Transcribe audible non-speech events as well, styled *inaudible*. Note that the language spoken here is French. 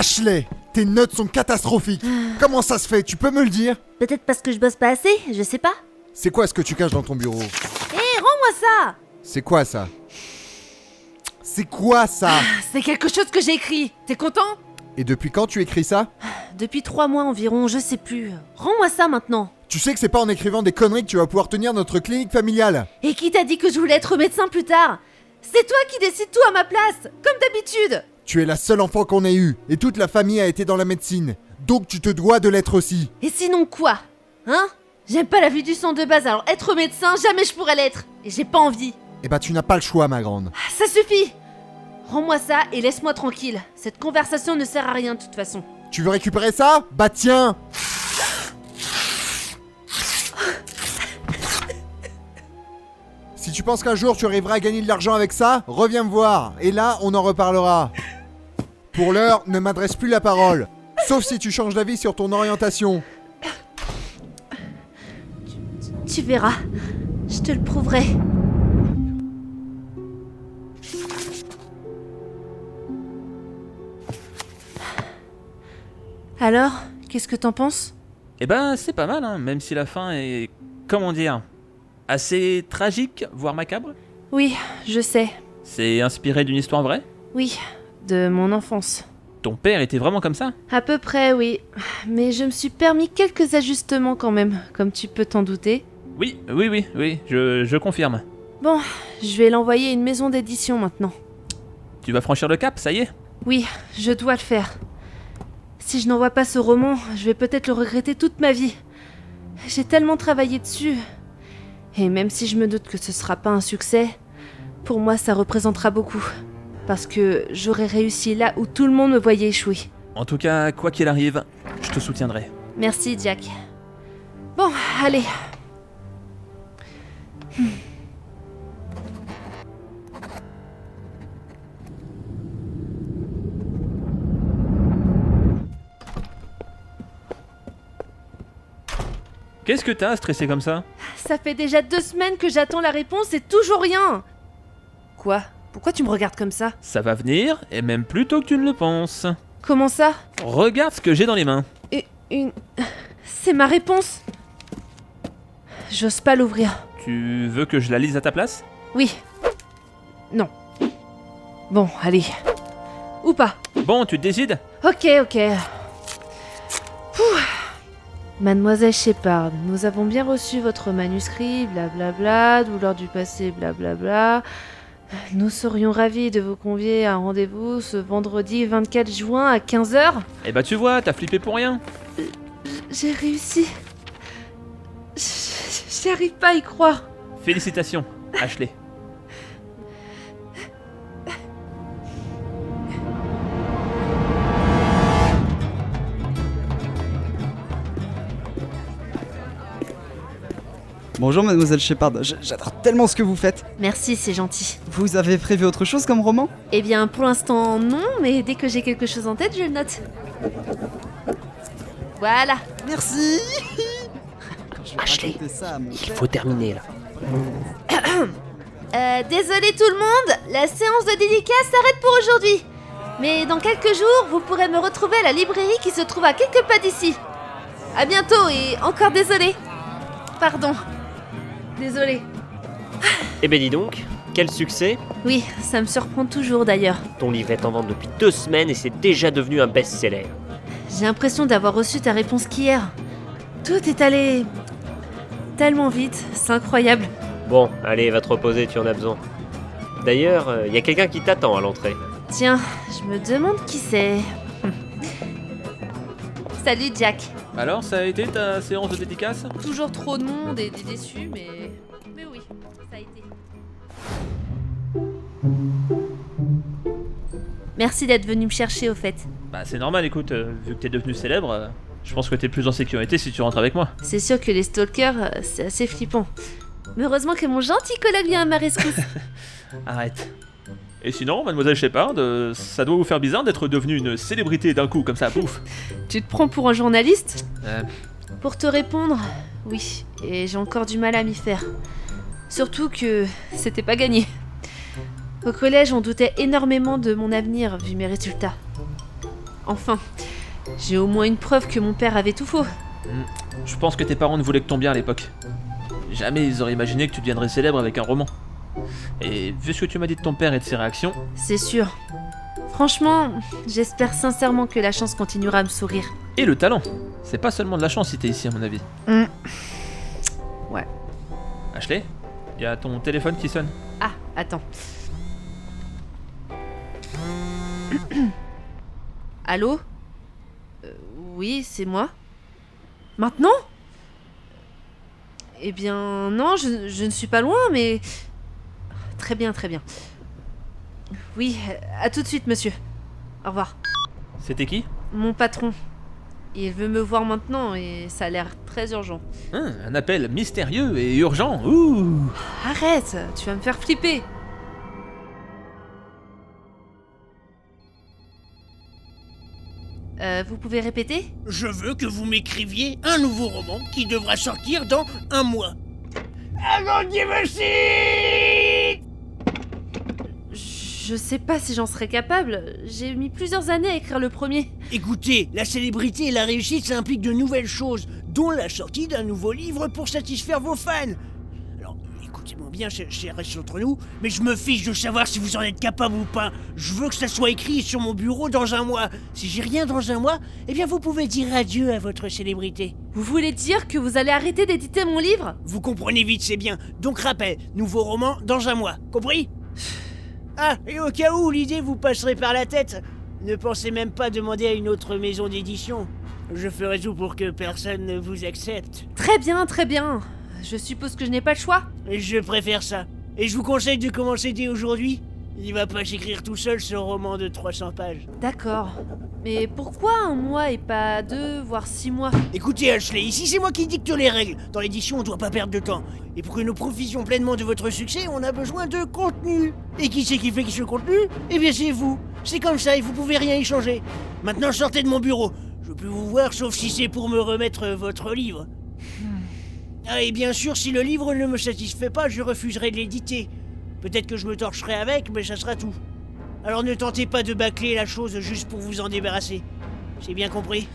Ashley, tes notes sont catastrophiques. Comment ça se fait? Tu peux me le dire? Peut-être parce que je bosse pas assez, je sais pas. C'est quoi ce que tu caches dans ton bureau? Hé, rends-moi ça C'est quoi ça? C'est quoi ça? C'est quelque chose que j'ai écrit. T'es content? Et depuis quand tu écris ça? Depuis trois mois environ, je sais plus. Rends-moi ça maintenant. Tu sais que c'est pas en écrivant des conneries que tu vas pouvoir tenir notre clinique familiale. Et qui t'a dit que je voulais être médecin plus tard? C'est toi qui décides tout à ma place, comme d'habitude. Tu es la seule enfant qu'on ait eue, et toute la famille a été dans la médecine. Donc tu te dois de l'être aussi. Et sinon quoi Hein? J'aime pas la vue du sang de base, alors être médecin, jamais je pourrais l'être. Et j'ai pas envie. Eh bah tu n'as pas le choix, ma grande. Ah, Ça suffit Rends-moi ça et laisse-moi tranquille. Cette conversation ne sert à rien de toute façon. Tu veux récupérer ça? Bah tiens Si tu penses qu'un jour tu arriveras à gagner de l'argent avec ça, reviens me voir, et là on en reparlera. Pour l'heure, ne m'adresse plus la parole, sauf si tu changes d'avis sur ton orientation. Tu verras. Je te le prouverai. Alors, qu'est-ce que t'en penses? Eh ben, c'est pas mal, hein, même si la fin est. Comment dire Assez tragique, voire macabre. Oui, je sais. C'est inspiré d'une histoire vraie? Oui, de mon enfance. Ton père était vraiment comme ça À peu près, oui. Mais je me suis permis quelques ajustements quand même, comme tu peux t'en douter. Oui, oui, oui, oui, je, je confirme. Bon, je vais l'envoyer à une maison d'édition maintenant. Tu vas franchir le cap, ça y est Oui, je dois le faire. Si je n'envoie pas ce roman, je vais peut-être le regretter toute ma vie. J'ai tellement travaillé dessus. Et même si je me doute que ce sera pas un succès, pour moi ça représentera beaucoup. Parce que j'aurais réussi là où tout le monde me voyait échouer. En tout cas, quoi qu'il arrive, je te soutiendrai. Merci, Jack. Bon, allez. Qu'est-ce que t'as stressé comme ça? Ça fait déjà deux semaines que j'attends la réponse et toujours rien. Quoi? Pourquoi tu me regardes comme ça? Ça va venir, et même plus tôt que tu ne le penses. Comment ça? Regarde ce que j'ai dans les mains. Une. C'est ma réponse. J'ose pas l'ouvrir. Tu veux que je la lise à ta place? Oui. Non. Bon, allez. Ou pas. Bon, tu décides Ok, ok. Pouh. Mademoiselle Shepard, nous avons bien reçu votre manuscrit, blablabla, douleur du passé, blablabla. Nous serions ravis de vous convier à un rendez-vous ce vendredi 24 juin à 15h. Eh bah tu vois, t'as flippé pour rien. J'ai réussi. J- J'y arrive pas à y croire. Félicitations, Ashley. Bonjour mademoiselle Shepard, j'adore tellement ce que vous faites. Merci, c'est gentil. Vous avez prévu autre chose comme roman? Eh bien, pour l'instant, non, mais dès que j'ai quelque chose en tête, je le note. Voilà. Merci *laughs* Ashley, ça Il père- faut terminer là. *coughs* Euh, désolé tout le monde, la séance de dédicace s'arrête pour aujourd'hui. Mais dans quelques jours, vous pourrez me retrouver à la librairie qui se trouve à quelques pas d'ici. À bientôt et encore désolé. Pardon. Désolé. Eh ben dis donc, quel succès Oui, ça me surprend toujours d'ailleurs. Ton livre est en vente depuis deux semaines et c'est déjà devenu un best-seller. J'ai l'impression d'avoir reçu ta réponse qu'hier. Tout est allé tellement vite, c'est incroyable. Bon, allez, va te reposer, tu en as besoin. D'ailleurs, il y a quelqu'un qui t'attend à l'entrée. Tiens, je me demande qui c'est. *laughs* Salut Jack. Alors, ça a été ta séance de dédicace Toujours trop de monde et des déçus, mais. Mais oui, ça a été. Merci d'être venu me chercher au fait. Bah c'est normal, écoute, euh, vu que t'es devenu célèbre, euh, je pense que t'es plus en sécurité si tu rentres avec moi. C'est sûr que les stalkers, euh, c'est assez flippant. Mais heureusement que mon gentil collègue vient à ma rescousse. *laughs* Arrête. Et sinon, mademoiselle Shepard, euh, ça doit vous faire bizarre d'être devenue une célébrité d'un coup, comme ça, pouf tu te prends pour un journaliste Euh, Pour te répondre, oui, et j'ai encore du mal à m'y faire. Surtout que c'était pas gagné. Au collège, on doutait énormément de mon avenir vu mes résultats. Enfin, j'ai au moins une preuve que mon père avait tout faux. Je pense que tes parents ne voulaient que ton bien à l'époque. Jamais ils auraient imaginé que tu deviendrais célèbre avec un roman. Et vu ce que tu m'as dit de ton père et de ses réactions, C'est sûr. Franchement, j'espère sincèrement que la chance continuera à me sourire. et le talent, c'est pas seulement de la chance si t'es ici à mon avis. Hmm. Ouais. Ashley, y a ton téléphone qui sonne. Ah, attends. *coughs* Allô? Euh, Oui, c'est moi. Maintenant? Eh bien, non, je, je ne suis pas loin, mais... Très bien, très bien. Oui, à tout de suite, monsieur. Au revoir. C'était qui? Mon patron. Il veut me voir maintenant et ça a l'air très urgent. Hein, Un appel mystérieux et urgent. Ouh Arrête, tu vas me faire flipper. Euh, vous pouvez répéter? Je veux que vous m'écriviez un nouveau roman qui devra sortir dans un mois. Allons-y, merci Je sais pas si j'en serais capable. J'ai mis plusieurs années à écrire le premier. Écoutez, la célébrité et la réussite, ça implique de nouvelles choses, dont la sortie d'un nouveau livre pour satisfaire vos fans. Alors, écoutez-moi bien, cher, cher reste entre nous, mais je me fiche de savoir si vous en êtes capable ou pas. Je veux que ça soit écrit sur mon bureau dans un mois. Si j'ai rien dans un mois, eh bien vous pouvez dire adieu à votre célébrité. Vous voulez dire que vous allez arrêter d'éditer mon livre? Vous comprenez vite, c'est bien. Donc rappel, nouveau roman dans un mois. Compris? Ah, et au cas où l'idée vous passerait par la tête, ne pensez même pas demander à une autre maison d'édition. Je ferai tout pour que personne ne vous accepte. Très bien, très bien. Je suppose que je n'ai pas le choix. Je préfère ça. Et je vous conseille de commencer dès aujourd'hui. Il va pas s'écrire tout seul ce roman de 300 pages. D'accord. Mais pourquoi un mois et pas deux, voire six mois? Écoutez Ashley, ici c'est moi qui dicte les règles. Dans l'édition, on doit pas perdre de temps. Et pour que nous profitions pleinement de votre succès, on a besoin de contenu. Et qui c'est qui fait ce contenu? Eh bien c'est vous. C'est comme ça et vous pouvez rien y changer. Maintenant sortez de mon bureau. Je veux plus vous voir sauf si c'est pour me remettre votre livre. Ah et bien sûr, si le livre ne me satisfait pas, je refuserai de l'éditer. Peut-être que je me torcherai avec, mais ça sera tout. Alors ne tentez pas de bâcler la chose juste pour vous en débarrasser. C'est bien compris